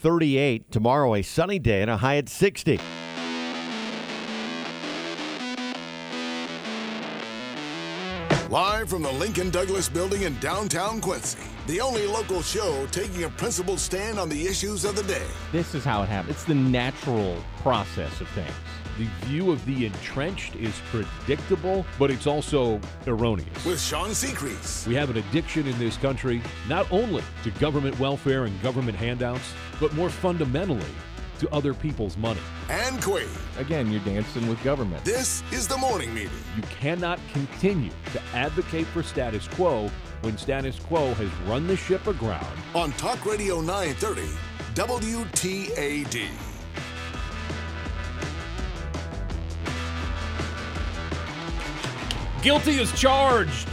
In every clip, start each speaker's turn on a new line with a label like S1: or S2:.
S1: 38. Tomorrow, a sunny day and a high at 60.
S2: Live from the Lincoln Douglas Building in downtown Quincy, the only local show taking a principled stand on the issues of the day.
S3: This is how it happens. It's the natural process of things.
S4: The view of the entrenched is predictable, but it's also erroneous.
S2: With Sean Seacrease.
S4: We have an addiction in this country, not only to government welfare and government handouts, but more fundamentally to other people's money.
S2: And Quaid.
S3: Again, you're dancing with government.
S2: This is the morning meeting.
S4: You cannot continue to advocate for status quo when status quo has run the ship aground.
S2: On Talk Radio 930, WTAD.
S4: Guilty as charged.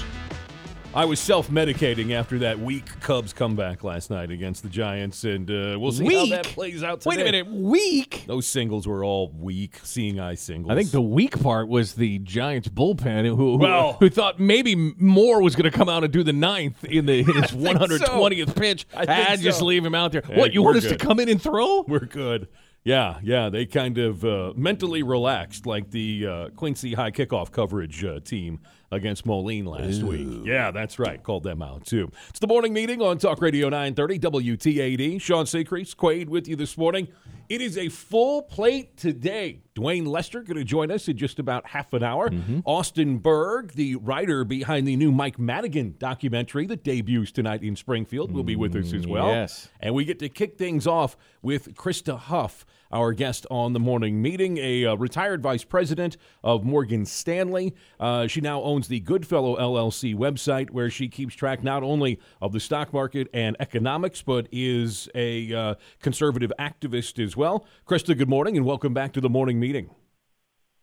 S4: I was self medicating after that weak Cubs comeback last night against the Giants, and uh, we'll see how that plays out today.
S3: Wait a minute, weak.
S4: Those singles were all weak, seeing eye singles.
S3: I think the weak part was the Giants bullpen, who who,
S4: Well-
S3: who thought maybe Moore was going to come out and do the ninth in the in his
S4: think so.
S3: 120th pitch.
S4: I think
S3: just
S4: so.
S3: leave him out there.
S4: Hey,
S3: what you want us
S4: good.
S3: to come in and throw?
S4: we're good. Yeah, yeah. They kind of uh, mentally relaxed, like the uh, Quincy High kickoff coverage uh, team against Moline last week. Yeah, that's right. Called them out too. It's the morning meeting on Talk Radio 930 WTAD. Sean Seacrease, Quaid with you this morning. It is a full plate today. Duane Lester going to join us in just about half an hour. Mm-hmm. Austin Berg, the writer behind the new Mike Madigan documentary that debuts tonight in Springfield, will be with us as well.
S3: yes.
S4: And we get to kick things off with Crista Huff, our guest on the morning meeting, a uh, retired vice president of Morgan Stanley. Uh, she now owns the Goodfellow LLC website, where she keeps track not only of the stock market and economics, but is a uh, conservative activist as well. Crista, good morning, and welcome back to the morning meeting.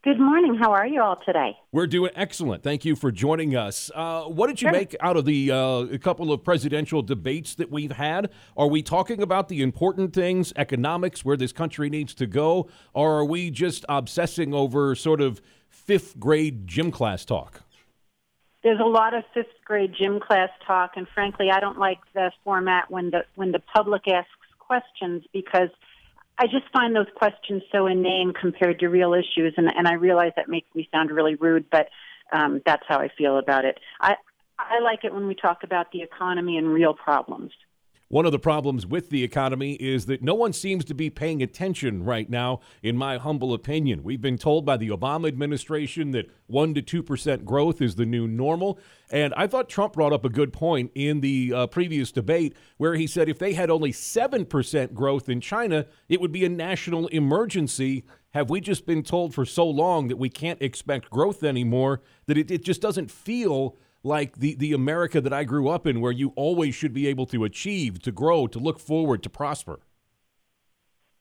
S5: Good morning. How are you all today?
S4: We're doing excellent. Thank you for joining us. Uh, what did you make out of the uh, a couple of presidential debates that we've had? Are we talking about the important things, economics, where this country needs to go, or are we just obsessing over sort of fifth grade gym class talk?
S5: There's a lot of fifth grade gym class talk, and frankly, I don't like the format when the when the public asks questions because I just find those questions so inane compared to real issues, and, and I realize that makes me sound really rude, but um, that's how I feel about it. I I like it when we talk about the economy and real problems.
S4: One of the problems with the economy is that no one seems to be paying attention right now, in my humble opinion. We've been told by the Obama administration that 1% to 2% growth is the new normal. And I thought Trump brought up a good point in the uh, previous debate where he said if they had only 7% growth in China, it would be a national emergency. Have we just been told for so long that we can't expect growth anymore that it, it just doesn't feel like the, the America that I grew up in, where you always should be able to achieve, to grow, to look forward, to prosper.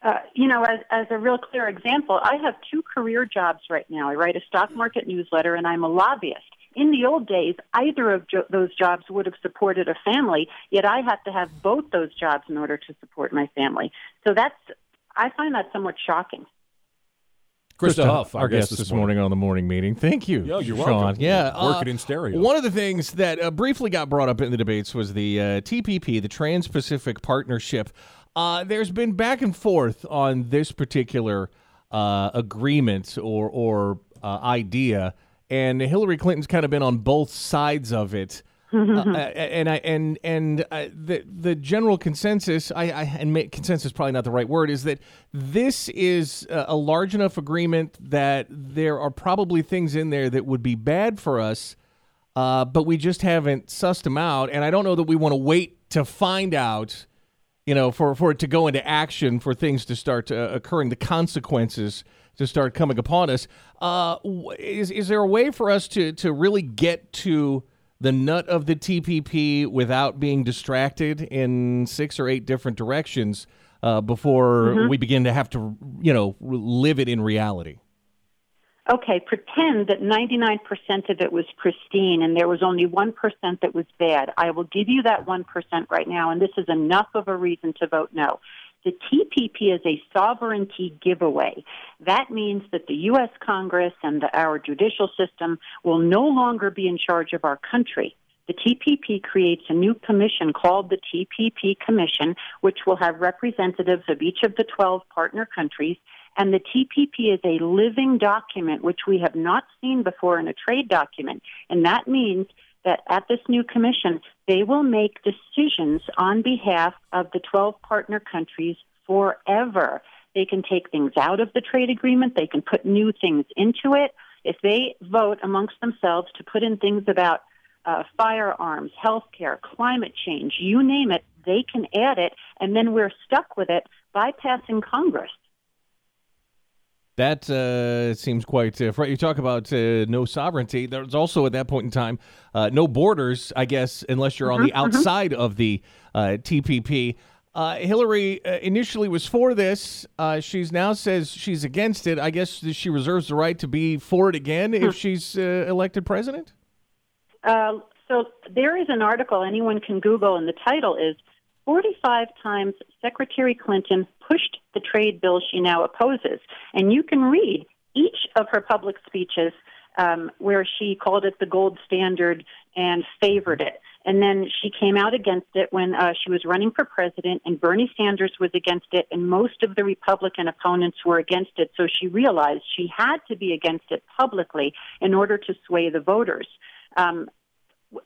S5: Uh, you know, as, as a real clear example, I have two career jobs right now. I write a stock market newsletter and I'm a lobbyist. In the old days, either of jo- those jobs would have supported a family, yet I have to have both those jobs in order to support my family. So that's, I find that somewhat shocking.
S4: Crista, Huff,
S3: our guest this morning on the morning meeting. Thank you,
S4: Yeah, you're
S3: Sean.
S4: welcome.
S3: Yeah,
S4: Working
S3: uh,
S4: in stereo.
S3: One of the things that uh, briefly got brought up in the debates was the uh, TPP, the Trans-Pacific Partnership. Uh, there's been back and forth on this particular uh, agreement or or uh, idea, and Hillary Clinton's kind of been on both sides of it. Uh, and I and and uh, the the general consensus, I, I and consensus is probably not the right word, is that this is a, a large enough agreement that there are probably things in there that would be bad for us, uh, but we just haven't sussed them out. And I don't know that we want to wait to find out, you know, for for it to go into action, for things to start uh, occurring, the consequences to start coming upon us. Uh, is is there a way for us to to really get to the nut of the TPP without being distracted in six or eight different directions uh, before we begin to have to, you know, live it in reality.
S5: Okay, pretend that 99% of it was pristine and there was only 1% that was bad. I will give you that 1% right now, and this is enough of a reason to vote no. The TPP is a sovereignty giveaway. That means that the U.S. Congress and the, our judicial system will no longer be in charge of our country. the TPP creates a new commission called the TPP Commission, which will have representatives of each of the 12 partner countries. And the TPP is a living document, which we have not seen before in a trade document. And that means that at this new commission, they will make decisions on behalf of the 12 partner countries forever. They can take things out of the trade agreement, they can put new things into it. If they vote amongst themselves to put in things about uh, firearms, healthcare, climate change, you name it, they can add it, and then we're stuck with it bypassing Congress.
S3: That uh, seems quite. Uh, you talk about uh, no sovereignty. There's also at that point in time uh, no borders, I guess, unless you're mm-hmm, on the mm-hmm. outside mm-hmm. of the uh, TPP. Uh, Hillary initially was for this. she's now says she's against it. I guess she reserves the right to be for it again if hmm. she's elected president.
S5: so there is an article anyone can Google, and the title is 45 times Secretary Clinton pushed the trade bill she now opposes. And you can read each of her public speeches um, where she called it the gold standard and favored it. And then she came out against it when uh, she was running for president, and Bernie Sanders was against it, and most of the Republican opponents were against it. So she realized she had to be against it publicly in order to sway the voters. Um,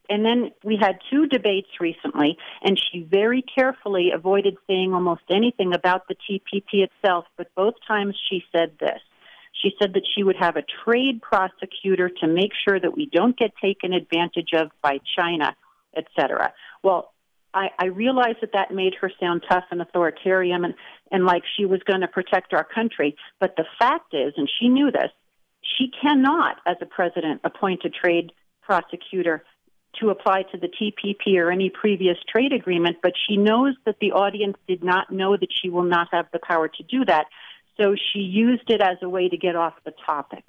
S5: and then we had two debates recently, and she very carefully avoided saying almost anything about the TPP itself, but both times she said this. She said that she would have a trade prosecutor to make sure that we don't get taken advantage of by China, et cetera. Well, I, I realized that that made her sound tough and authoritarian and, and like she was going to protect our country. But the fact is, and she knew this, she cannot, as a president, appoint a trade prosecutor to apply to the TPP or any previous trade agreement, but she knows that the audience did not know that she will not have the power to do that. So she used it as a way to get off the topic.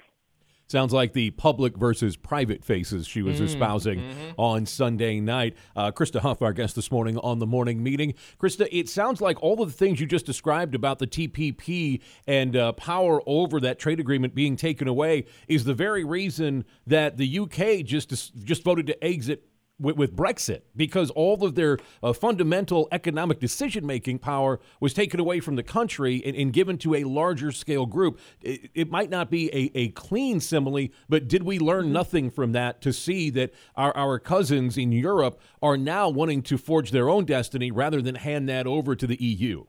S4: Sounds like the public versus private faces she was mm, espousing mm-hmm. on Sunday night. Uh, Crista Huff, our guest this morning on the morning meeting. Crista, it sounds like all of the things you just described about the TPP and uh, power over that trade agreement being taken away is the very reason that the UK just just voted to exit with, with Brexit because all of their uh, fundamental economic decision making power was taken away from the country and, and given to a larger scale group. It, it, might not be a, a clean simile, but did we learn mm-hmm. nothing from that to see that our, our cousins in Europe are now wanting to forge their own destiny rather than hand that over to the EU?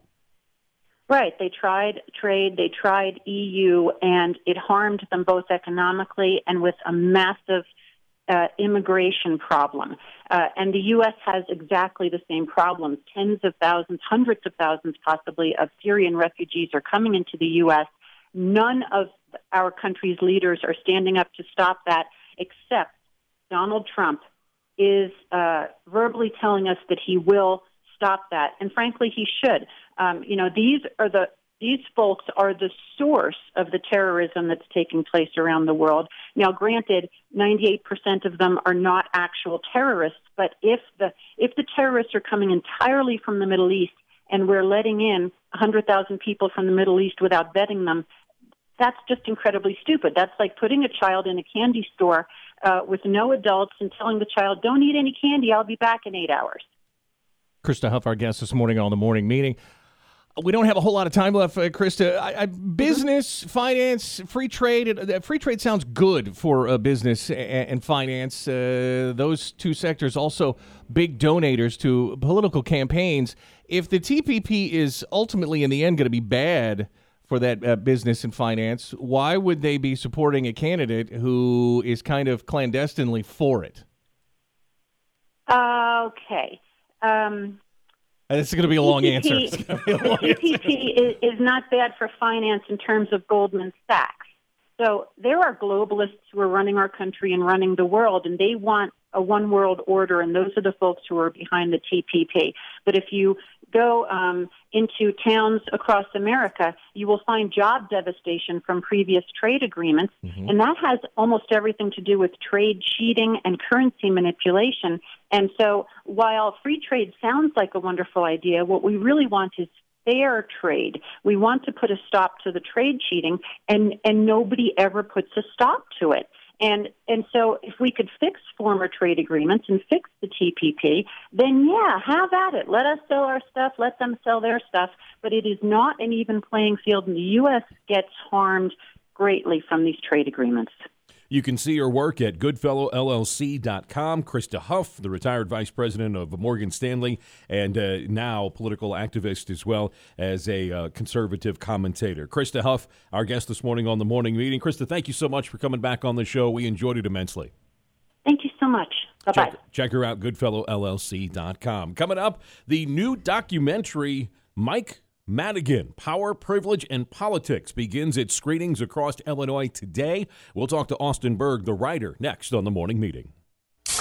S5: Right. They tried trade, they tried EU, and it harmed them both economically and with a massive uh, immigration problem. Uh, and the U.S. has exactly the same problems. Tens of thousands, hundreds of thousands possibly, of Syrian refugees are coming into the U.S. None of our country's leaders are standing up to stop that, except Donald Trump is uh, verbally telling us that he will stop that. And frankly, he should. Um, you know, these are the these folks are the source of the terrorism that's taking place around the world. Now, granted, 98% of them are not actual terrorists, but if the if the terrorists are coming entirely from the Middle East and we're letting in 100,000 people from the Middle East without vetting them, that's just incredibly stupid. That's like putting a child in a candy store uh, with no adults and telling the child, "Don't eat any candy. I'll be back in eight hours."
S3: Crista Huff, our guest this morning on the morning meeting. We don't have a whole lot of time left, uh, Crista. I, I, business, finance, free trade. Uh, free trade sounds good for uh, business and, and finance. Uh, those two sectors also big donators to political campaigns. If the TPP is ultimately, in the end, going to be bad for that uh, business and finance, why would they be supporting a candidate who is kind of clandestinely for it?
S5: okay. Um,
S3: this is going to be a long answer.
S5: TPP is, is not bad for finance in terms of Goldman Sachs. So there are globalists who are running our country and running the world, and they want a one world order, and those are the folks who are behind the TPP. But if you go um, into towns across America, you will find job devastation from previous trade agreements, mm-hmm. and that has almost everything to do with trade cheating and currency manipulation. And so, while free trade sounds like a wonderful idea, what we really want is fair trade. We want to put a stop to the trade cheating, and, and nobody ever puts a stop to it. And and so if we could fix former trade agreements and fix the TPP, then yeah, have at it. Let us sell our stuff, let them sell their stuff, but it is not an even playing field and the US gets harmed greatly from these trade agreements.
S4: You can see her work at goodfellowllc.com. Crista Huff, the retired vice president of Morgan Stanley, and uh, now political activist as well as a uh, conservative commentator. Crista Huff, our guest this morning on the morning meeting. Crista, thank you so much for coming back on the show. We enjoyed it immensely.
S5: Thank you so much. Bye bye.
S4: Check, check her out, goodfellowllc.com. Coming up, the new documentary, Mike Madigan, Power, Privilege, and Politics begins its screenings across Illinois today. We'll talk to Austin Berg, the writer, next on the morning meeting.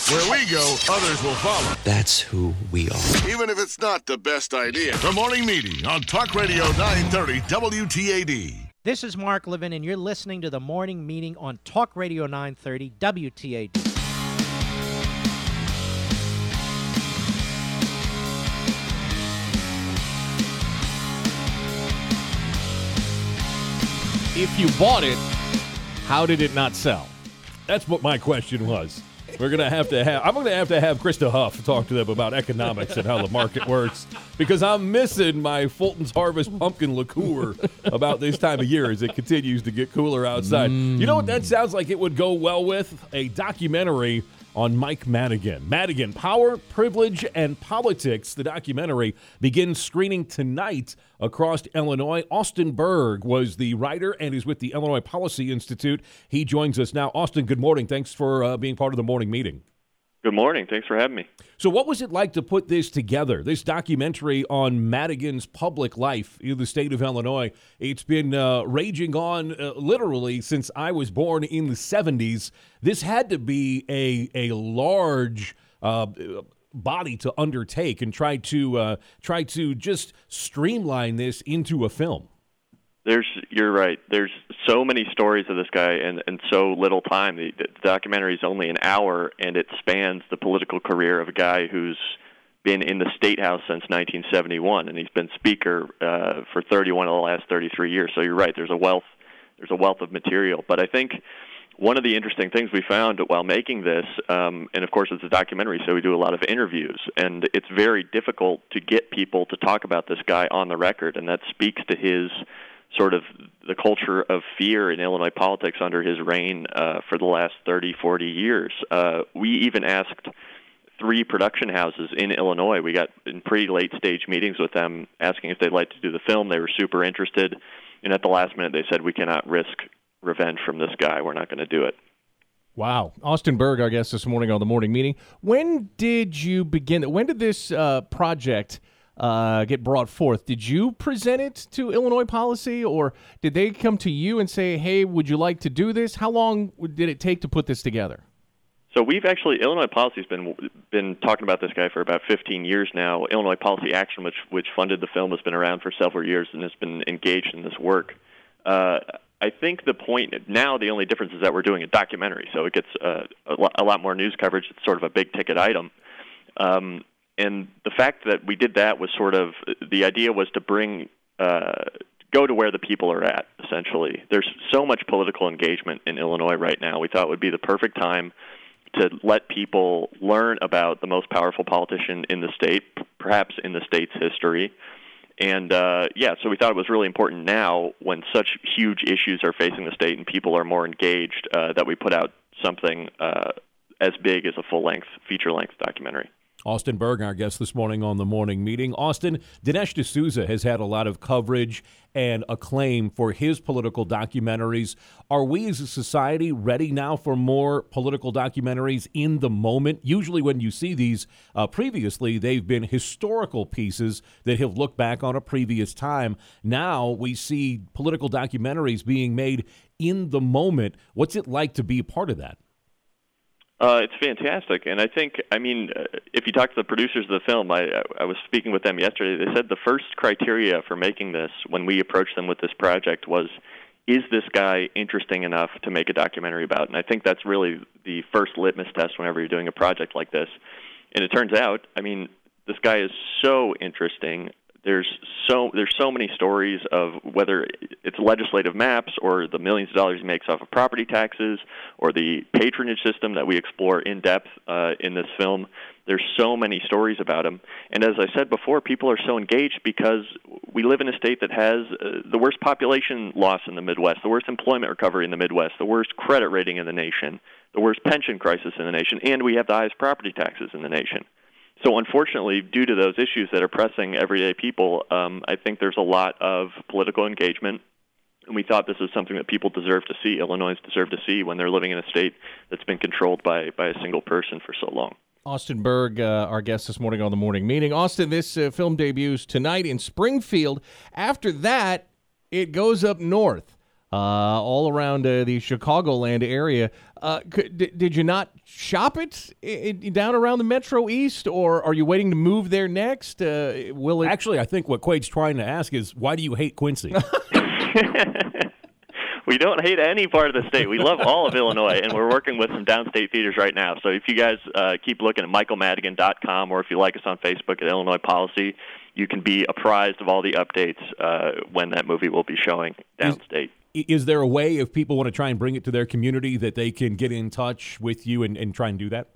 S2: Where we go, others will follow,
S6: That's who we are.
S2: even if it's not the best idea. The morning meeting on Talk Radio 930 WTAD.
S7: This is Mark Levin, and you're listening to the morning meeting on Talk Radio 930 WTAD.
S3: If you bought it, how did it not sell?
S4: That's what my question was. We're gonna have to have. I'm gonna have to have Crista Huff talk to them about economics and how the market works because I'm missing my Fulton's Harvest pumpkin liqueur about this time of year as it continues to get cooler outside. You know what that sounds like? It would go well with a documentary on Mike Madigan. Madigan, Power, Privilege, and Politics. The documentary begins screening tonight across Illinois. Austin Berg was the writer and is with the Illinois Policy Institute. He joins us now. Austin, good morning. Thanks for uh, being part of the morning meeting.
S8: Good morning. Thanks for having me.
S4: So, what was it like to put this together? This documentary on Madigan's public life in the state of Illinois. It's been uh, raging on uh, literally since I was born in the 70s. This had to be a a large. Uh, body to undertake and try to uh, try to just streamline this into a film.
S8: There's, you're right. There's so many stories of this guy and, and so little time. The, the documentary is only an hour, and it spans the political career of a guy who's been in the state house since 1971, and he's been speaker uh, for 31 of the last 33 years. So you're right. There's a wealth, there's a wealth of material. But I think one of the interesting things we found while making this, um, and of course it's a documentary, so we do a lot of interviews, and it's very difficult to get people to talk about this guy on the record, and that speaks to his sort of the culture of fear in Illinois politics under his reign uh, for the last 30, 40 years. Uh, we even asked three production houses in Illinois. We got in pretty late stage meetings with them asking if they'd like to do the film. They were super interested. And at the last minute, they said, we cannot risk revenge from this guy. We're not going to do it.
S3: Wow. Austin Berg, I guess, this morning on the morning meeting. When did you begin? When did this uh, project uh, get brought forth? Did you present it to Illinois Policy, or did they come to you and say, "Hey, would you like to do this?" How long did it take to put this together?
S8: So we've actually Illinois Policy's been been talking about this guy for about 15 years now. Illinois Policy Action, which which funded the film, has been around for several years and has been engaged in this work. Uh, I think the point now, the only difference is that we're doing a documentary, so it gets uh, a, lot, a lot more news coverage. It's sort of a big ticket item. Um, and the fact that we did that was sort of the idea was to bring uh, go to where the people are at essentially. There's so much political engagement in illinois right now. We thought it would be the perfect time to let people learn about the most powerful politician in the state perhaps in the state's history. And uh, yeah, so we thought it was really important now when such huge issues are facing the state and people are more engaged uh, that we put out something uh, as big as a full length, feature length documentary.
S4: Austin Berg, our guest this morning on the morning meeting. Austin, Dinesh D'Souza has had a lot of coverage and acclaim for his political documentaries. Are we as a society ready now for more political documentaries in the moment? Usually, when you see these uh, previously, they've been historical pieces that have looked back on a previous time. Now we see political documentaries being made in the moment. What's it like to be a part of that?
S8: Uh, it's fantastic, and I think, I mean, uh, if you talk to the producers of the film, I, I was speaking with them yesterday. They said the first criteria for making this, when we approached them with this project, was is this guy interesting enough to make a documentary about? And I think that's really the first litmus test whenever you're doing a project like this. And it turns out, I mean, this guy is so interesting there's so there's so many stories of whether it's legislative maps or the millions of dollars he makes off of property taxes or the patronage system that we explore in depth uh, in this film. There's so many stories about him, and as I said before, people are so engaged because we live in a state that has uh, the worst population loss in the Midwest, the worst employment recovery in the Midwest, the worst credit rating in the nation, the worst pension crisis in the nation, and we have the highest property taxes in the nation. So, unfortunately, due to those issues that are pressing everyday people, um, I think there's a lot of political engagement. And we thought this is something that people deserve to see, Illinois deserve to see when they're living in a state that's been controlled by, by a single person for so long.
S3: Austin Berg, uh, our guest this morning on the morning meeting. Austin, this uh, film debuts tonight in Springfield. After that, it goes up north uh, all around uh, the Chicagoland area. Uh, could, d- did you not shop it I- I- down around the Metro East, or are you waiting to move there next? Uh, will it
S4: Actually, I think what Quade's trying to ask is why do you hate Quincy?
S8: we don't hate any part of the state. We love all of Illinois, and we're working with some downstate theaters right now. So if you guys uh, keep looking at michaelmadigan.com or if you like us on Facebook at Illinois Policy, you can be apprised of all the updates uh, when that movie will be showing downstate.
S4: Is there a way if people want to try and bring it to their community that they can get in touch with you and, and try and do that?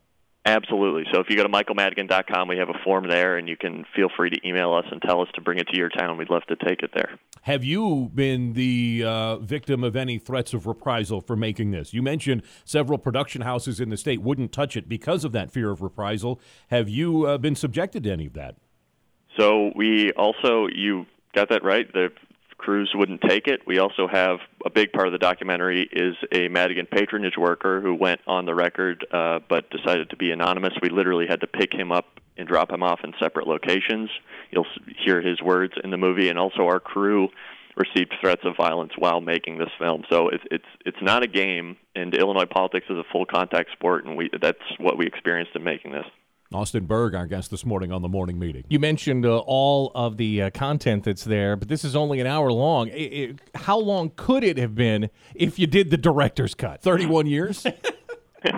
S8: Absolutely. So if you go to michaelmadigan.com, we have a form there, and you can feel free to email us and tell us to bring it to your town. We'd love to take it there.
S4: Have you been the uh, victim of any threats of reprisal for making this? You mentioned several production houses in the state wouldn't touch it because of that fear of reprisal. Have you uh, been subjected to any of that?
S8: So we also, you got that right. The crews wouldn't take it. We also have a big part of the documentary is a Madigan patronage worker who went on the record uh, but decided to be anonymous. We literally had to pick him up and drop him off in separate locations. You'll hear his words in the movie, and also our crew received threats of violence while making this film. So it's it's it's not a game, and Illinois politics is a full contact sport, and we that's what we experienced in making this.
S4: Austin Berg, our guest this morning on the morning meeting.
S3: You mentioned uh, all of the uh, content that's there, but this is only an hour long. I- I- how long could it have been if you did the director's cut?
S4: 31 years?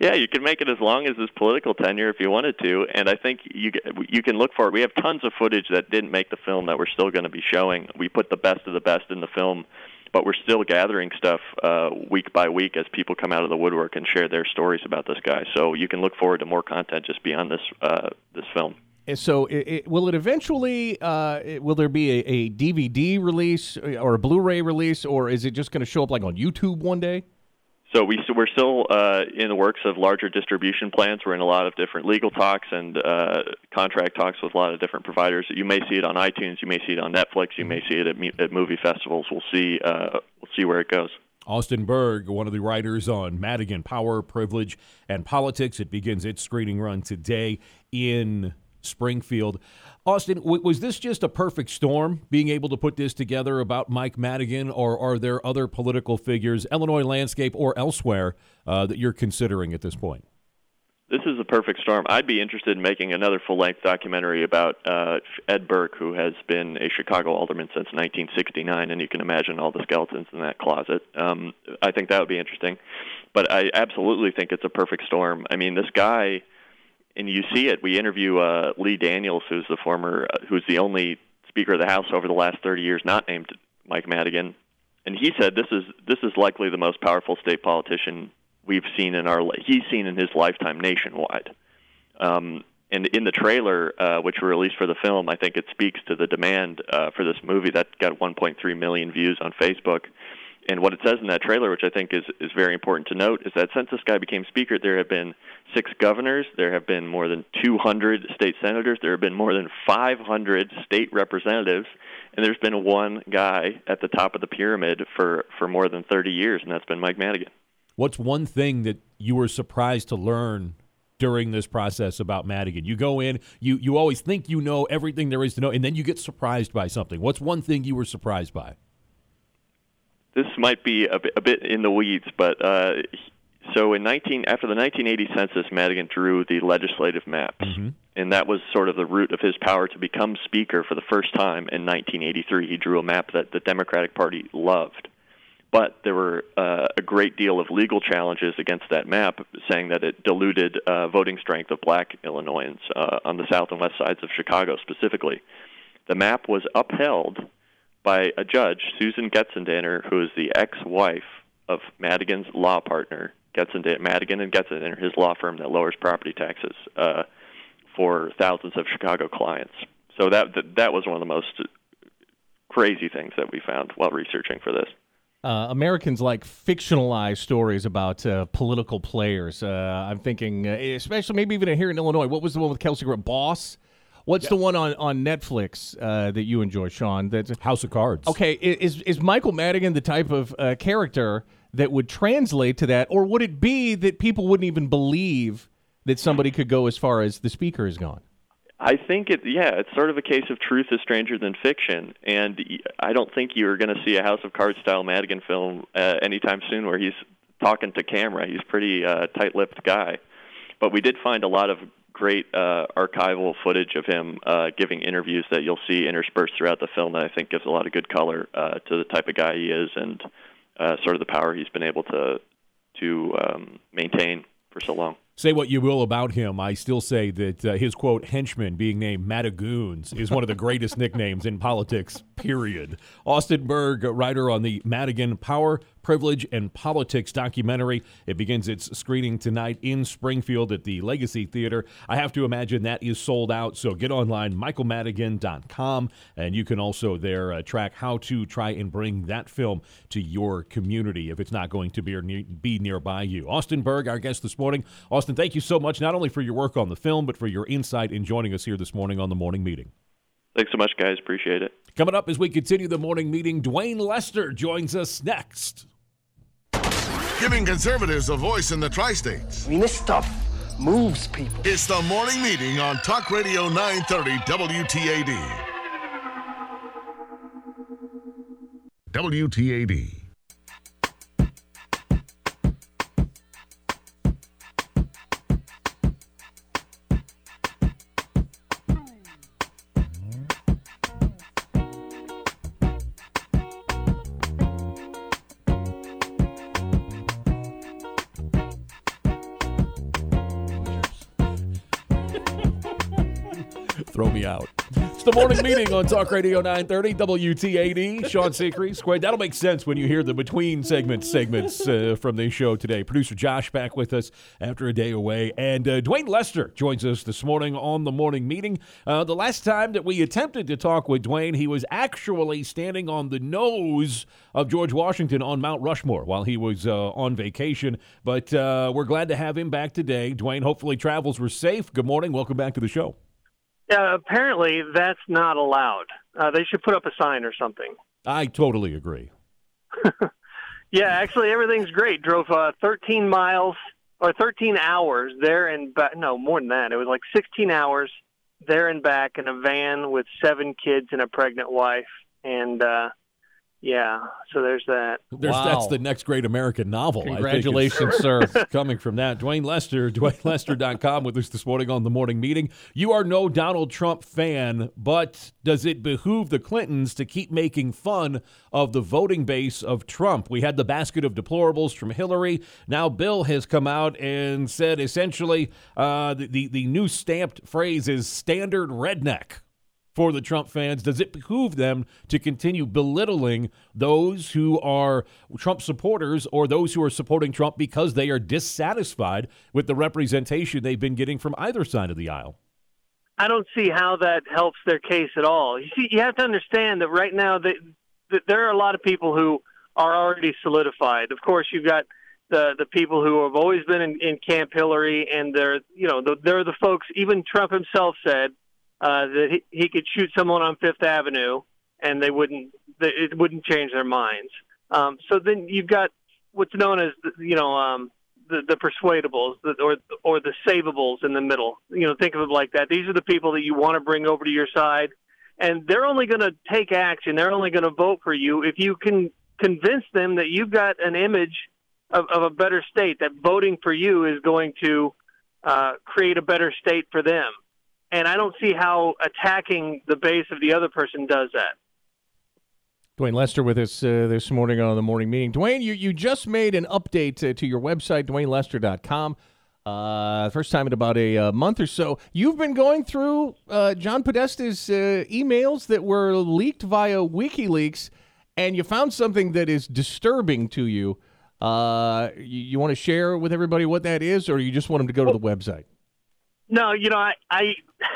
S8: Yeah, you can make it as long as his political tenure if you wanted to, and I think you you can look for it. We have tons of footage that didn't make the film that we're still going to be showing. We put the best of the best in the film, but we're still gathering stuff uh, week by week as people come out of the woodwork and share their stories about this guy. So you can look forward to more content just beyond this uh, this film.
S3: And So, it, it, will it eventually? Uh, it- will there be a, a DVD release or a Blu-ray release, or is it just going to show up like on YouTube one day?
S8: So we we're still uh, in the works of larger distribution plans. We're in a lot of different legal talks and uh, contract talks with a lot of different providers. You may see it on iTunes. You may see it on Netflix. You may see it at, at movie festivals. We'll see. Uh, we'll see where it goes.
S4: Austin Berg, one of the writers on Madigan Power, Privilege, and Politics. It begins its screening run today in Springfield. Austin, w- was this just a perfect storm, being able to put this together about Mike Madigan, or are there other political figures, Illinois landscape or elsewhere, uh, that you're considering at this point?
S8: This is a perfect storm. I'd be interested in making another full-length documentary about uh, Ed Burke, who has been a Chicago alderman since 1969, and you can imagine all the skeletons in that closet. Um, I think that would be interesting, but I absolutely think it's a perfect storm. I mean, this guy, and you see it. We interview uh, Lee Daniels, who's the former, uh, who's the only Speaker of the House over the last 30 years not named Mike Madigan, and he said this is this is likely the most powerful state politician we've seen in our he's seen in his lifetime nationwide. Um, and in the trailer, uh, which we released for the film, I think it speaks to the demand uh, for this movie that got 1.3 million views on Facebook. And what it says in that trailer, which I think is, is very important to note, is that since this guy became speaker, there have been six governors, there have been more than 200 state senators, there have been more than 500 state representatives, and there's been one guy at the top of the pyramid for, for more than 30 years, and that's been Mike Madigan.
S4: What's one thing that you were surprised to learn during this process about Madigan? You go in, you, you always think you know everything there is to know, and then you get surprised by something. What's one thing you were surprised by?
S8: This might be a bit, a bit in the weeds, but uh, so in 19 after the 1980 census, Madigan drew the legislative maps, and that was sort of the root of his power to become speaker for the first time in 1983. He drew a map that the Democratic Party loved. But there were uh, a great deal of legal challenges against that map, saying that it diluted uh, voting strength of black Illinoisans uh, on the south and west sides of Chicago specifically. The map was upheld by a judge, Susan Getzendanner, who is the ex-wife of Madigan's law partner, Getzendanner, Madigan and Getzendanner, his law firm that lowers property taxes uh, for thousands of Chicago clients. So that that was one of the most crazy things that we found while researching for this.
S3: Uh, Americans like fictionalized stories about uh, political players. Uh, I'm thinking, uh, especially maybe even here in Illinois. What was the one with Kelsey Grammer? Boss. What's yeah. the one on on Netflix uh, that you enjoy, Sean? That's
S4: House of Cards.
S3: Okay, is is Michael Madigan the type of uh, character that would translate to that, or would it be that people wouldn't even believe that somebody could go as far as the speaker has gone?
S8: I think it. Yeah, it's sort of a case of truth is stranger than fiction, and I don't think you're going to see a House of Cards style Madigan film uh, anytime soon where he's talking to camera. He's pretty uh, tight-lipped guy, but we did find a lot of great uh, archival footage of him uh, giving interviews that you'll see interspersed throughout the film that I think gives a lot of good color uh, to the type of guy he is and uh, sort of the power he's been able to to um, maintain for so long.
S4: Say what you will about him, I still say that uh, his quote henchman being named Madigoons is one of the greatest nicknames in politics. Period. Austin Berg, writer on the Madigan Power, Privilege, and Politics documentary. It begins its screening tonight in Springfield at the Legacy Theater. I have to imagine that is sold out, so get online, michaelmadigan.com, and you can also there uh, track how to try and bring that film to your community if it's not going to be, be nearby you. Austin Berg, our guest this morning. Austin, thank you so much, not only for your work on the film, but for your insight in joining us here this morning on the morning meeting.
S8: Thanks so much, guys. Appreciate it.
S4: Coming up as we continue the morning meeting, Duane Lester joins us next.
S2: Giving conservatives a voice in the tri states.
S9: I mean, this stuff moves people.
S2: It's the morning meeting on Talk Radio 930 WTAD. WTAD.
S4: Morning meeting on Talk Radio 930 WTAD. Sean Seacree, Square. That'll make sense when you hear the between segments segments uh, from the show today. Producer Josh back with us after a day away, and uh, Duane Lester joins us this morning on the morning meeting. Uh, the last time that we attempted to talk with Duane, he was actually standing on the nose of George Washington on Mount Rushmore while he was uh, on vacation. But uh, we're glad to have him back today. Duane, hopefully travels were safe. Good morning. Welcome back to the show.
S10: Yeah, apparently that's not allowed. Uh, they should put up a sign or something.
S4: I totally agree.
S10: yeah, actually, everything's great. Drove uh, 13 miles or 13 hours there and back. No, more than that. It was like 16 hours there and back in a van with seven kids and a pregnant wife. And uh, yeah, so there's that.
S4: There's, wow. That's the next great American novel.
S3: Congratulations, sir.
S4: Coming from that. Duane Lester, DuaneLester.com with us this morning on the morning meeting. You are no Donald Trump fan, but does it behoove the Clintons to keep making fun of the voting base of Trump? We had the basket of deplorables from Hillary. Now Bill has come out and said essentially uh, the, the, the new stamped phrase is standard redneck for the Trump fans? Does it behoove them to continue belittling those who are Trump supporters or those who are supporting Trump because they are dissatisfied with the representation they've been getting from either side of the aisle?
S10: I don't see how that helps their case at all. You see, you have to understand that right now that, that there are a lot of people who are already solidified. Of course, you've got the the people who have always been in, in Camp Hillary, and they're you know the, they're the folks. Even Trump himself said uh, that he, he could shoot someone on Fifth Avenue and they wouldn't they, it wouldn't change their minds. Um, so then you've got what's known as you know um, the the persuadables the, or or the savables in the middle. You know, think of it like that. These are the people that you want to bring over to your side, and they're only going to take action. They're only going to vote for you if you can convince them that you've got an image of, of a better state. That voting for you is going to uh, create a better state for them and I don't see how attacking the base of the other person does that.
S3: Duane Lester with us uh, this morning on the morning meeting. Duane, you, you just made an update to, to your website, DuaneLester.com. Uh, first time in about a uh, month or so. You've been going through uh, John Podesta's uh, emails that were leaked via WikiLeaks, and you found something that is disturbing to you. Uh, you, you want to share with everybody what that is, or you just want them to go to the website?
S10: No, you know, I, I,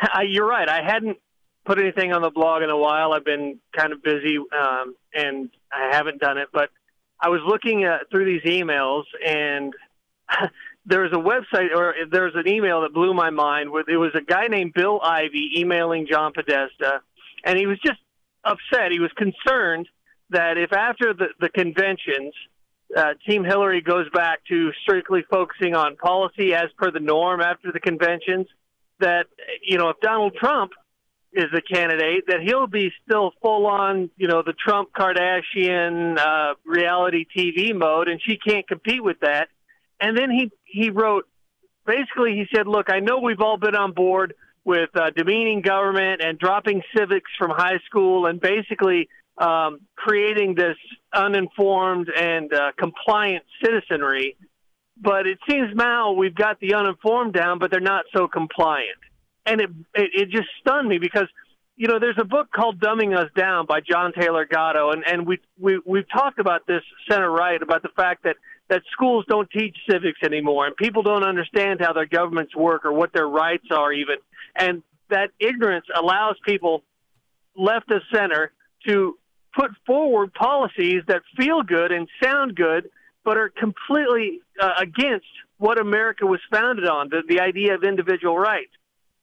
S10: I, you're right. I hadn't put anything on the blog in a while. I've been kind of busy, um, and I haven't done it. But I was looking at, through these emails, and there was a website or there was an email that blew my mind. With it was a guy named Bill Ivey emailing John Podesta, and he was just upset. He was concerned that if after the, the conventions, uh, Team Hillary goes back to strictly focusing on policy as per the norm after the conventions, that you know if Donald Trump is the candidate, that he'll be still full on, you know, the Trump Kardashian uh, reality TV mode, and she can't compete with that. And then he he wrote, basically, he said, "Look, I know we've all been on board with uh, demeaning government and dropping civics from high school, and basically." Um, creating this uninformed and uh, compliant citizenry, but it seems now we've got the uninformed down, but they're not so compliant. And it, it it just stunned me because you know there's a book called Dumbing Us Down by John Taylor Gatto, and and we we we've talked about this center right about the fact that that schools don't teach civics anymore, and people don't understand how their governments work or what their rights are even, and that ignorance allows people left of center to put forward policies that feel good and sound good, but are completely uh, against what America was founded on, the, the idea of individual rights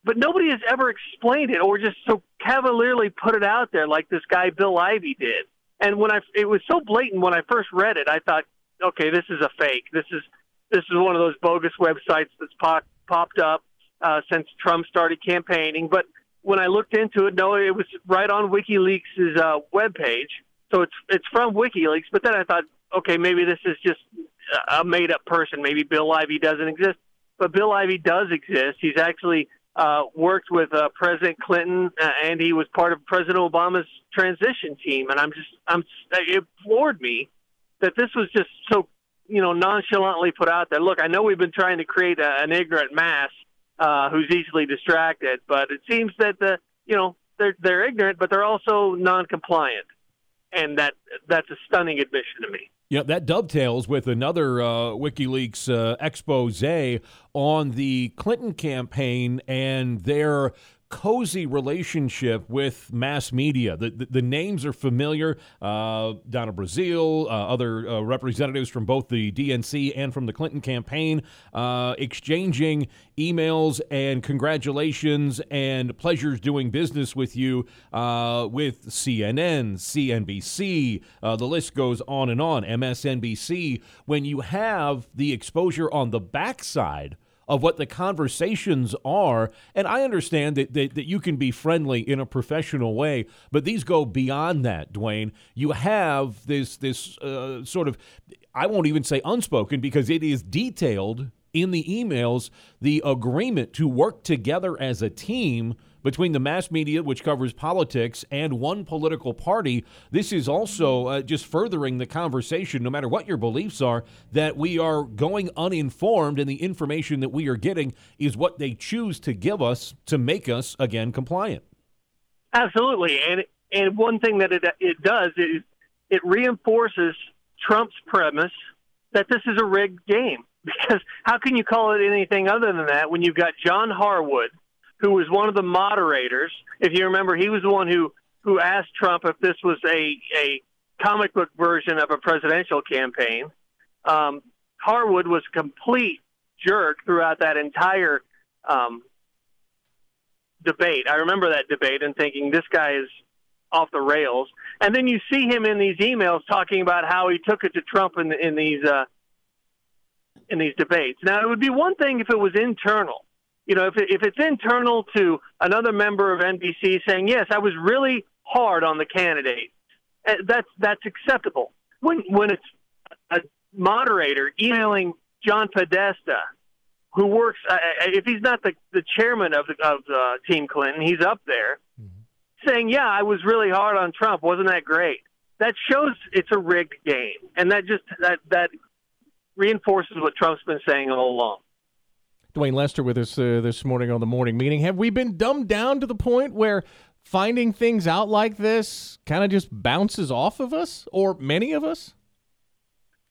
S10: but nobody has ever explained it or just so cavalierly put it out there like this guy Bill Ivey did. And when I it was so blatant when I first read it, I thought, okay, this is a fake. This is this is one of those bogus websites that's pop, popped up uh, since Trump started campaigning. But when I looked into it, no, it was right on WikiLeaks' uh, webpage. So it's it's from WikiLeaks. But then I thought, okay, maybe this is just a made up person. Maybe Bill Ivey doesn't exist. But Bill Ivey does exist. He's actually uh, worked with uh, President Clinton, uh, and he was part of President Obama's transition team. And I'm just, I'm, it floored me that this was just so, you know, nonchalantly put out there. Look, I know we've been trying to create a, an ignorant mass uh, who's easily distracted, but it seems that the, you know, they're they're ignorant, but they're also non-compliant, and that that's a stunning admission to me.
S4: Yeah, that dovetails with another uh, WikiLeaks uh, expose on the Clinton campaign and their cozy relationship with mass media. The, the, the names are familiar. Uh, Donna Brazile, uh, other uh, representatives from both the DNC and from the Clinton campaign, uh, exchanging emails and congratulations and pleasures doing business with you uh, with CNN, CNBC. Uh, the list goes on and on. MSNBC. When you have the exposure on the backside of what the conversations are. And I understand that, that, that you can be friendly in a professional way, but these go beyond that, Duane. You have this, this uh, sort of, I won't even say unspoken because it is detailed in the emails, the agreement to work together as a team between the mass media, which covers politics, and one political party. This is also uh, just furthering the conversation, no matter what your beliefs are, that we are going uninformed, and the information that we are getting is what they choose to give us to make us, again, compliant.
S10: Absolutely. And, and one thing that it, it does is it reinforces Trump's premise that this is a rigged game. Because how can you call it anything other than that when you've got John Harwood – who was one of the moderators. If you remember, he was the one who who asked Trump if this was a a comic book version of a presidential campaign. Um, Harwood was a complete jerk throughout that entire um, debate. I remember that debate and thinking this guy is off the rails. And then you see him in these emails talking about how he took it to Trump in, in these uh, in these debates. Now it would be one thing if it was internal, you know, if, it, if it's internal to another member of NBC saying, yes, I was really hard on the candidate, eh, that's, that's acceptable. When, when it's a moderator emailing John Podesta, who works, uh, if he's not the, the chairman of, the, of uh, Team Clinton, he's up there mm-hmm. saying, yeah, I was really hard on Trump. Wasn't that great? That shows it's a rigged game. And that just, that, that reinforces what Trump's been saying all along.
S3: Duane Lester with us uh, this morning on the morning meeting. Have we been dumbed down to the point where finding things out like this kind of just bounces off of us or many of us?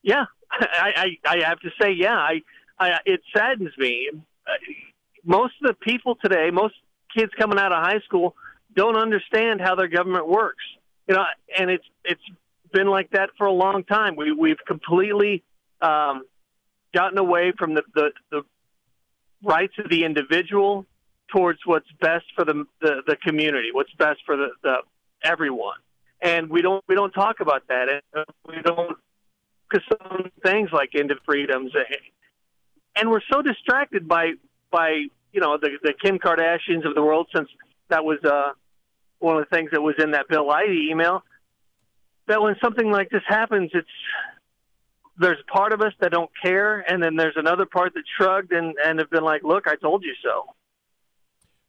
S10: Yeah, I, I, I have to say, yeah, I, I, it saddens me. Most of the people today, most kids coming out of high school, don't understand how their government works. You know, and it's it's been like that for a long time. We we've completely um, gotten away from the, the the rights of the individual towards what's best for the the, the community, what's best for the, the everyone. And we don't we don't talk about that. And we don't focus on things like of freedoms. And we're so distracted by by you know the the Kim Kardashians of the world since that was uh, one of the things that was in that Bill Ivey email. That when something like this happens, it's there's part of us that don't care, and then there's another part that shrugged and and have been like, "Look, I told you so."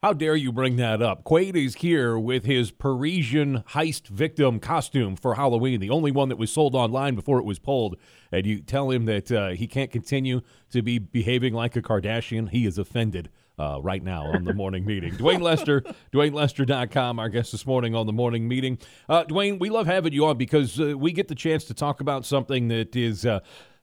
S4: How dare you bring that up? Quaid is here with his Parisian heist victim costume for Halloween, the only one that was sold online before it was pulled. And you tell him that uh, he can't continue to be behaving like a Kardashian. He is offended uh, right now on the morning meeting. Duane Lester, DuaneLester.com, our guest this morning on the morning meeting. Uh, Duane, we love having you on because uh, we get the chance to talk about something that is uh,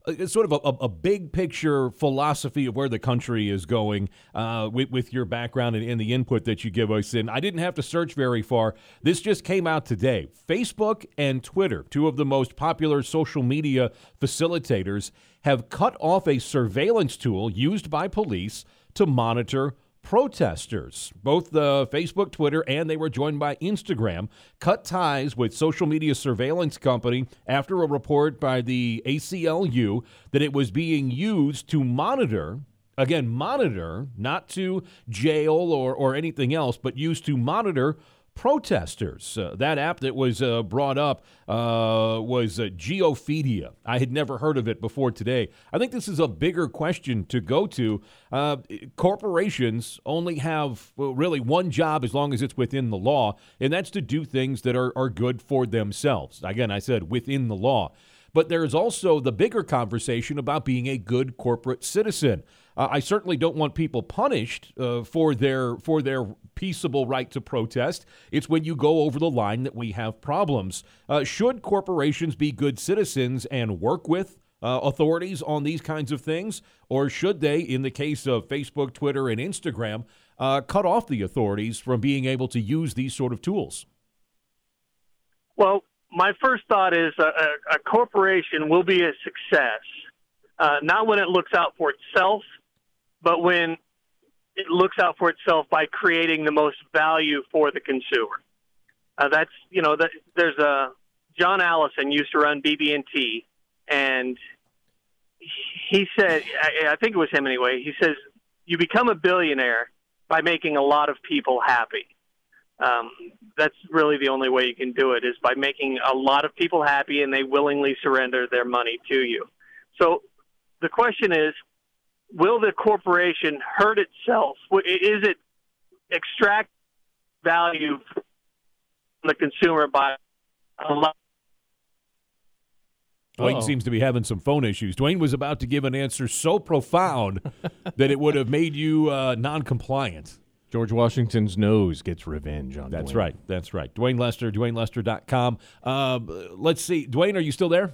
S4: it's sort of a, a, big picture philosophy of where the country is going uh, with, with, your background and, and, the input that you give us. And I didn't have to search very far. This just came out today. Facebook and Twitter, two of the most popular social media facilitators, have cut off a surveillance tool used by police to monitor protesters. Both the Facebook, Twitter, and they were joined by Instagram cut ties with social media surveillance company after a report by the ACLU that it was being used to monitor again monitor not to jail or, or anything else but used to monitor protesters. Uh, that app that was uh, brought up uh, was uh, Geofeedia. I had never heard of it before today. I think this is a bigger question to go to. Uh, corporations only have well, really one job as long as it's within the law, and that's to do things that are, are good for themselves. Again, I said within the law. But there's also the bigger conversation about being a good corporate citizen. Uh, I certainly don't want people punished uh, for their for their peaceable right to protest. It's when you go over the line that we have problems. Uh, should corporations be good citizens and work with uh, authorities on these kinds of things, or should they, in the case of Facebook, Twitter, and Instagram, uh, cut off the authorities from being able to use these sort of tools?
S10: Well, my first thought is a, a, a corporation will be a success, uh, not when it looks out for itself, but when it looks out for itself by creating the most value for the consumer. Uh, that's you know that there's a John Allison used to run BB&T, and he said I, I think it was him anyway. He says you become a billionaire by making a lot of people happy. Um, that's really the only way you can do it is by making a lot of people happy and they willingly surrender their money to you. So the question is, will the corporation hurt itself? Is it extract value from the consumer by a lot?
S4: Duane Uh-oh. seems to be having some phone issues. Duane was about to give an answer so profound that it would have made you uh, non-compliant.
S3: George Washington's nose gets revenge on
S4: That's
S3: Duane.
S4: right. That's right. Duane Lester, DuaneLester.com. Uh, let's see. Duane, are you still there?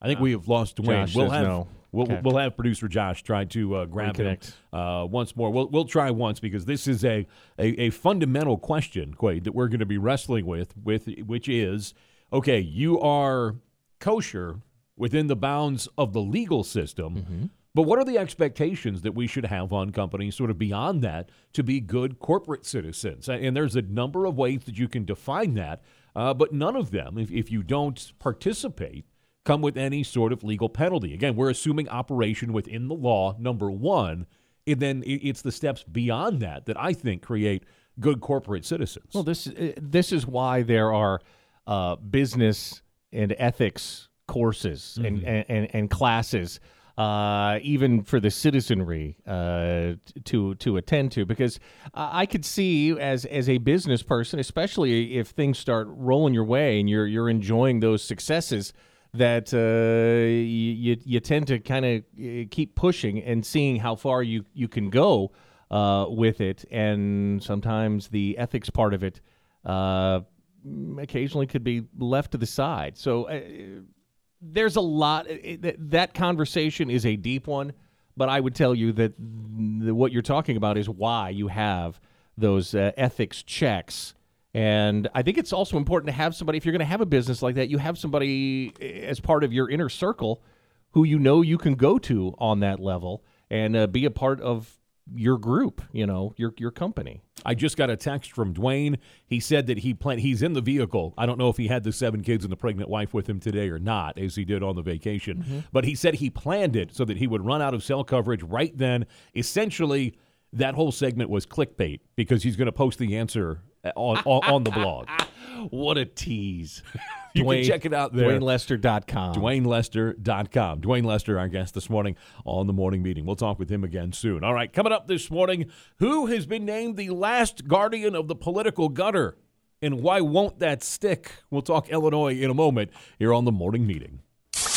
S4: I think uh, we have lost Duane.
S3: Josh
S4: we'll have
S3: no.
S4: We'll, okay. we'll have producer Josh try to uh, grab Reconnect. him uh, once more. We'll we'll try once because this is a a, a fundamental question, Quaid, that we're going to be wrestling with with which is okay. You are kosher within the bounds of the legal system. Mm-hmm but what are the expectations that we should have on companies sort of beyond that to be good corporate citizens? And there's a number of ways that you can define that, uh, but none of them, if, if you don't participate, come with any sort of legal penalty. Again, we're assuming operation within the law, number one, and then it's the steps beyond that that I think create good corporate citizens.
S3: Well, this uh, this is why there are uh, business and ethics courses mm-hmm. and, and, and classes uh, even for the citizenry uh, to to attend to, because I could see as as a business person, especially if things start rolling your way and you're you're enjoying those successes, that uh, you you tend to kind of keep pushing and seeing how far you you can go uh, with it, and sometimes the ethics part of it uh, occasionally could be left to the side. So uh, there's a lot. It, that conversation is a deep one, but I would tell you that what you're talking about is why you have those uh, ethics checks. And I think it's also important to have somebody, if you're going to have a business like that, you have somebody eh, as part of your inner circle who you know you can go to on that level and uh, be a part of your group, you know, your your company.
S4: I just got a text from Duane. He said that he planned. He's in the vehicle. I don't know if he had the seven kids and the pregnant wife with him today or not, as he did on the vacation. Mm-hmm. But he said he planned it so that he would run out of cell coverage right then. Essentially, that whole segment was clickbait because he's going to post the answer on on, on the blog.
S3: what a tease.
S4: you Duane, can check it out there.
S3: DuaneLester.com.
S4: DuaneLester.com. Duane Lester, our guest this morning on the morning meeting. We'll talk with him again soon. All right, coming up this morning, who has been named the last guardian of the political gutter? And why won't that stick? We'll talk Illinois in a moment here on the morning meeting.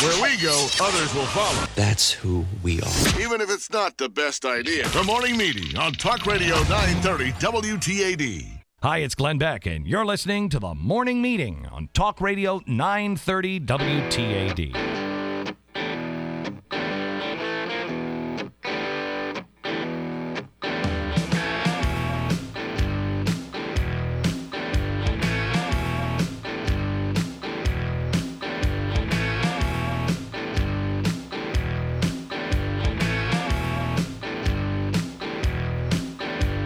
S2: Where we go, others will follow.
S6: That's who we are.
S2: Even if it's not the best idea. The morning meeting on Talk Radio 930 WTAD.
S11: Hi, it's Glenn Beck, and you're listening to the Morning Meeting on Talk Radio 930 WTAD.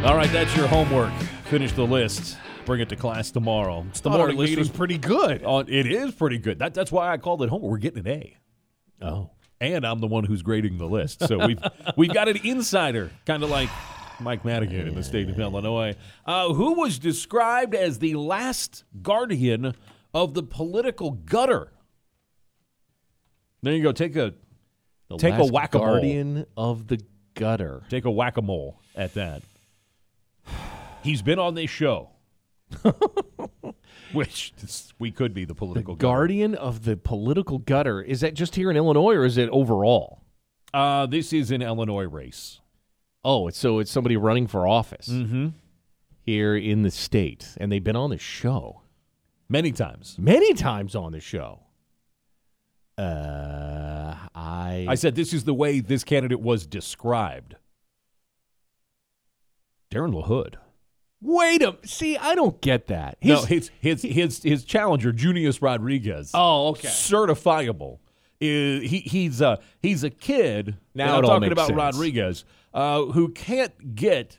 S4: All right, that's your homework finish the list. Bring it to class tomorrow. It's the
S3: oh,
S4: morning
S3: list was pretty good.
S4: Oh, it is pretty good. That, that's why I called it homework. We're getting an A.
S3: Oh,
S4: and I'm the one who's grading the list. So we've we've got an insider, kind of like Mike Madigan in the state of Illinois, uh, who was described as the last guardian of the political gutter. There you go. Take a
S3: the
S4: take a whack a mole.
S3: Guardian of the gutter.
S4: Take a whack a mole at that. He's been on this show. Which we could be the political
S3: the guardian of the political gutter. Is that just here in Illinois or is it overall?
S4: Uh, this is an Illinois race.
S3: Oh, it's so it's somebody running for office
S4: mm-hmm.
S3: here in the state, and they've been on the show
S4: many times.
S3: Many times on the show. Uh, I
S4: I said this is the way this candidate was described. Darin LaHood.
S3: Wait a see, I don't get that.
S4: His, no, his his his his challenger, Junius Rodriguez.
S3: Oh, okay.
S4: Certifiable. Is he he's a he's a kid.
S3: Now
S4: I'm talking about
S3: sense.
S4: Rodriguez, uh, who can't get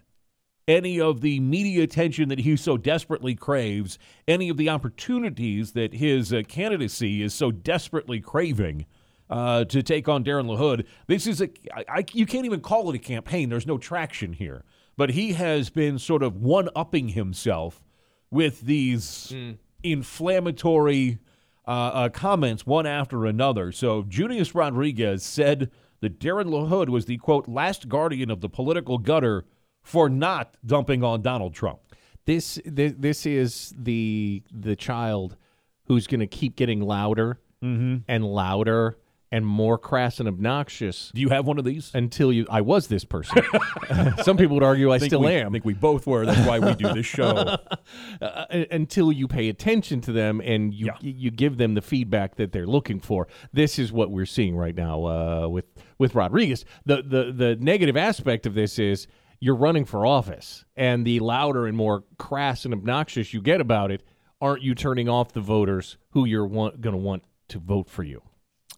S4: any of the media attention that he so desperately craves, any of the opportunities that his uh, candidacy is so desperately craving. Uh, to take on Darin LaHood. This is a I, I, you can't even call it a campaign. There's no traction here but he has been sort of one upping himself with these mm. inflammatory uh, uh, comments one after another. So Junius Rodriguez said that Darin LaHood was the quote last guardian of the political gutter for not dumping on Donald Trump.
S3: This this, this is the the child who's going to keep getting louder
S4: mm-hmm.
S3: and louder and more crass and obnoxious.
S4: Do you have one of these?
S3: Until you, I was this person. Some people would argue I,
S4: I
S3: still
S4: we,
S3: am.
S4: I think we both were. That's why we do this show.
S3: uh, until you pay attention to them and you yeah. you give them the feedback that they're looking for. This is what we're seeing right now uh, with with Rodriguez. The the the negative aspect of this is you're running for office, and the louder and more crass and obnoxious you get about it, aren't you turning off the voters who you're going to want to vote for you?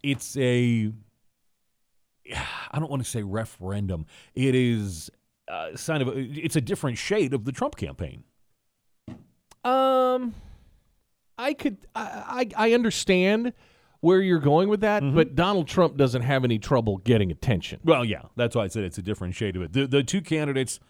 S4: It's a I don't want to say referendum. It is a sign of it's a different shade of the Trump campaign.
S3: Um, I could I I, I understand where you're going with that, mm-hmm. but Donald Trump doesn't have any trouble getting attention.
S4: Well, yeah, that's why I said it's a different shade of it. The the two candidates.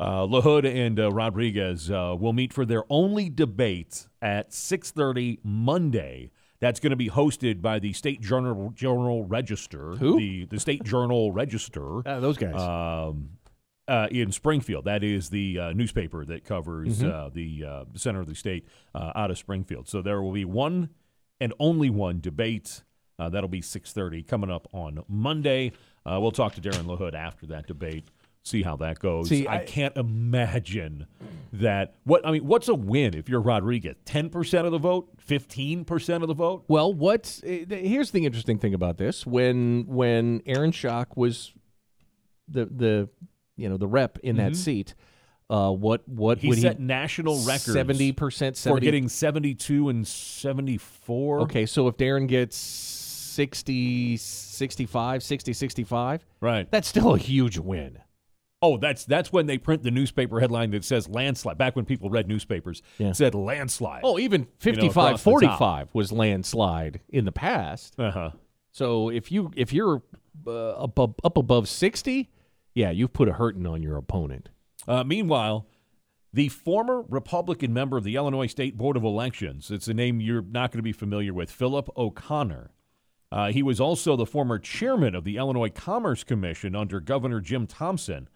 S4: Uh, LaHood and uh, Rodriguez uh, will meet for their only debate at 6:30 Monday that's going to be hosted by the State Journal Journal Register.
S3: Who?
S4: The the State Journal Register.
S3: Uh, those guys.
S4: Um, uh, in Springfield, that is the uh, newspaper that covers
S3: mm-hmm.
S4: Uh, the uh, center of the state uh, out of Springfield. So there will be one and only one debate Uh, that'll be 6:30 coming up on Monday. Uh, we'll talk to Darin LaHood after that debate. See how that goes.
S3: See,
S4: I,
S3: I-
S4: can't imagine that. What I mean, what's a win if you're Rodriguez? Ten percent of the vote, fifteen percent of the vote.
S3: Well, what's eh, here's the interesting thing about this: when when Aaron Schock was the the you know the rep in that
S4: Mhm.
S3: seat, uh, what what
S4: He
S3: would
S4: set
S3: he
S4: national records
S3: seventy percent
S4: for getting 72 and 74.
S3: Okay, so if Darin gets 60, 65, 60, 65,
S4: right,
S3: that's still a huge win.
S4: Oh, that's that's when they print the newspaper headline that says landslide. Back when people read newspapers,
S3: Yeah.
S4: said landslide.
S3: Oh, even
S4: you know,
S3: 55
S4: across the top.
S3: 45 was landslide in the past.
S4: Uh-huh.
S3: So if you if you're uh, up, up up above 60, yeah, you've put a hurting on your opponent.
S4: Uh, meanwhile, the former Republican member of the Illinois State Board of Elections, it's a name you're not going to be familiar with, Philip O'Connor. Uh, he was also the former chairman of the Illinois Commerce Commission under Governor Jim Thompson.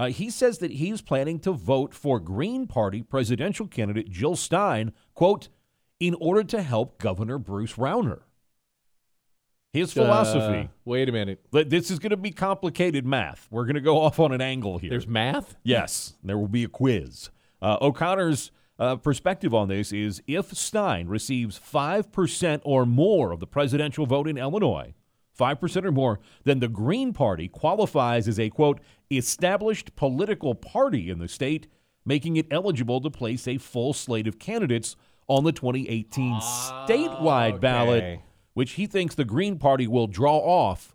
S4: Uh, he says that he's planning to vote for Green Party presidential candidate Jill Stein, quote, in order to help Governor Bruce Rauner. His philosophy.
S3: Uh, wait a minute.
S4: This is going to be complicated math. We're going to go off on an angle here.
S3: There's math?
S4: Yes, there will be a quiz. Uh, O'Connor's uh, perspective on this is if Stein receives 5% or more of the presidential vote in Illinois, 5% or more, then the Green Party qualifies as a, quote, established political party in the state, making it eligible to place a full slate of candidates on the 2018 statewide ballot, which he thinks the Green Party will draw off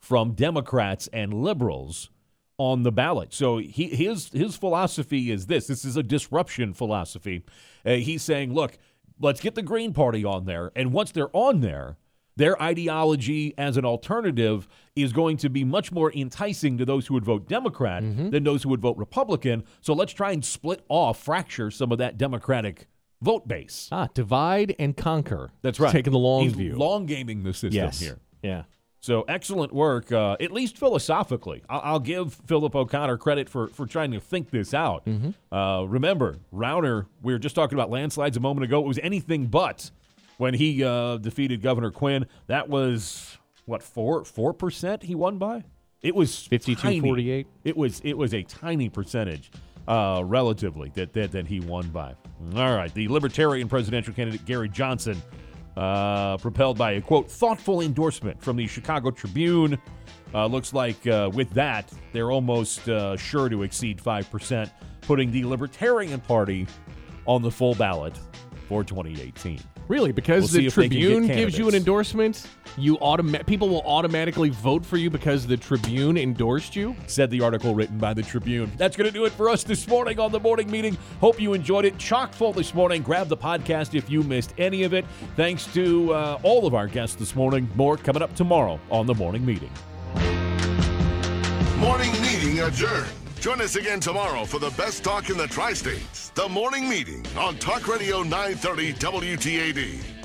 S4: from Democrats and liberals on the ballot. So he, his his philosophy is this. This is a disruption philosophy. Uh, he's saying, look, let's get the Green Party on there, and once they're on there, their ideology as an alternative is going to be much more enticing to those who would vote Democrat than those who would vote Republican. So let's try and split off, fracture some of that Democratic vote base.
S3: Ah, divide and conquer.
S4: That's right.
S3: Taking the long
S4: He's
S3: view.
S4: long gaming the system
S3: yes.
S4: here.
S3: Yeah.
S4: So excellent work, uh, at least philosophically. I'll, I'll give Philip O'Connor credit for, for trying to think this out. Uh, remember, Rauner, we were just talking about landslides a moment ago. It was anything but when he uh, defeated Governor Quinn. That was what four four percent he won by. It was
S3: 52-48
S4: It was it was a tiny percentage, uh, relatively that, that that he won by. All right, the Libertarian presidential candidate Gary Johnson, uh, propelled by a quote thoughtful endorsement from the Chicago Tribune. Uh, looks like uh, with that they're almost uh, sure to exceed five percent, putting the Libertarian Party on the full ballot for 2018.
S3: Really, because
S4: We'll see
S3: the
S4: if they can get
S3: Tribune gives you an
S4: candidates.
S3: endorsement, you automa- people will automatically vote for you because the Tribune endorsed you.
S4: said the article written by the Tribune. That's going to do it for us this morning on the morning meeting. Hope you enjoyed it. Chock full this morning. Grab the podcast if you missed any of it. Thanks to uh, all of our guests this morning. More coming up tomorrow on the morning meeting.
S2: Morning meeting adjourned. Join us again tomorrow for the best talk in the tri states. The morning meeting on Talk Radio 930 WTAD.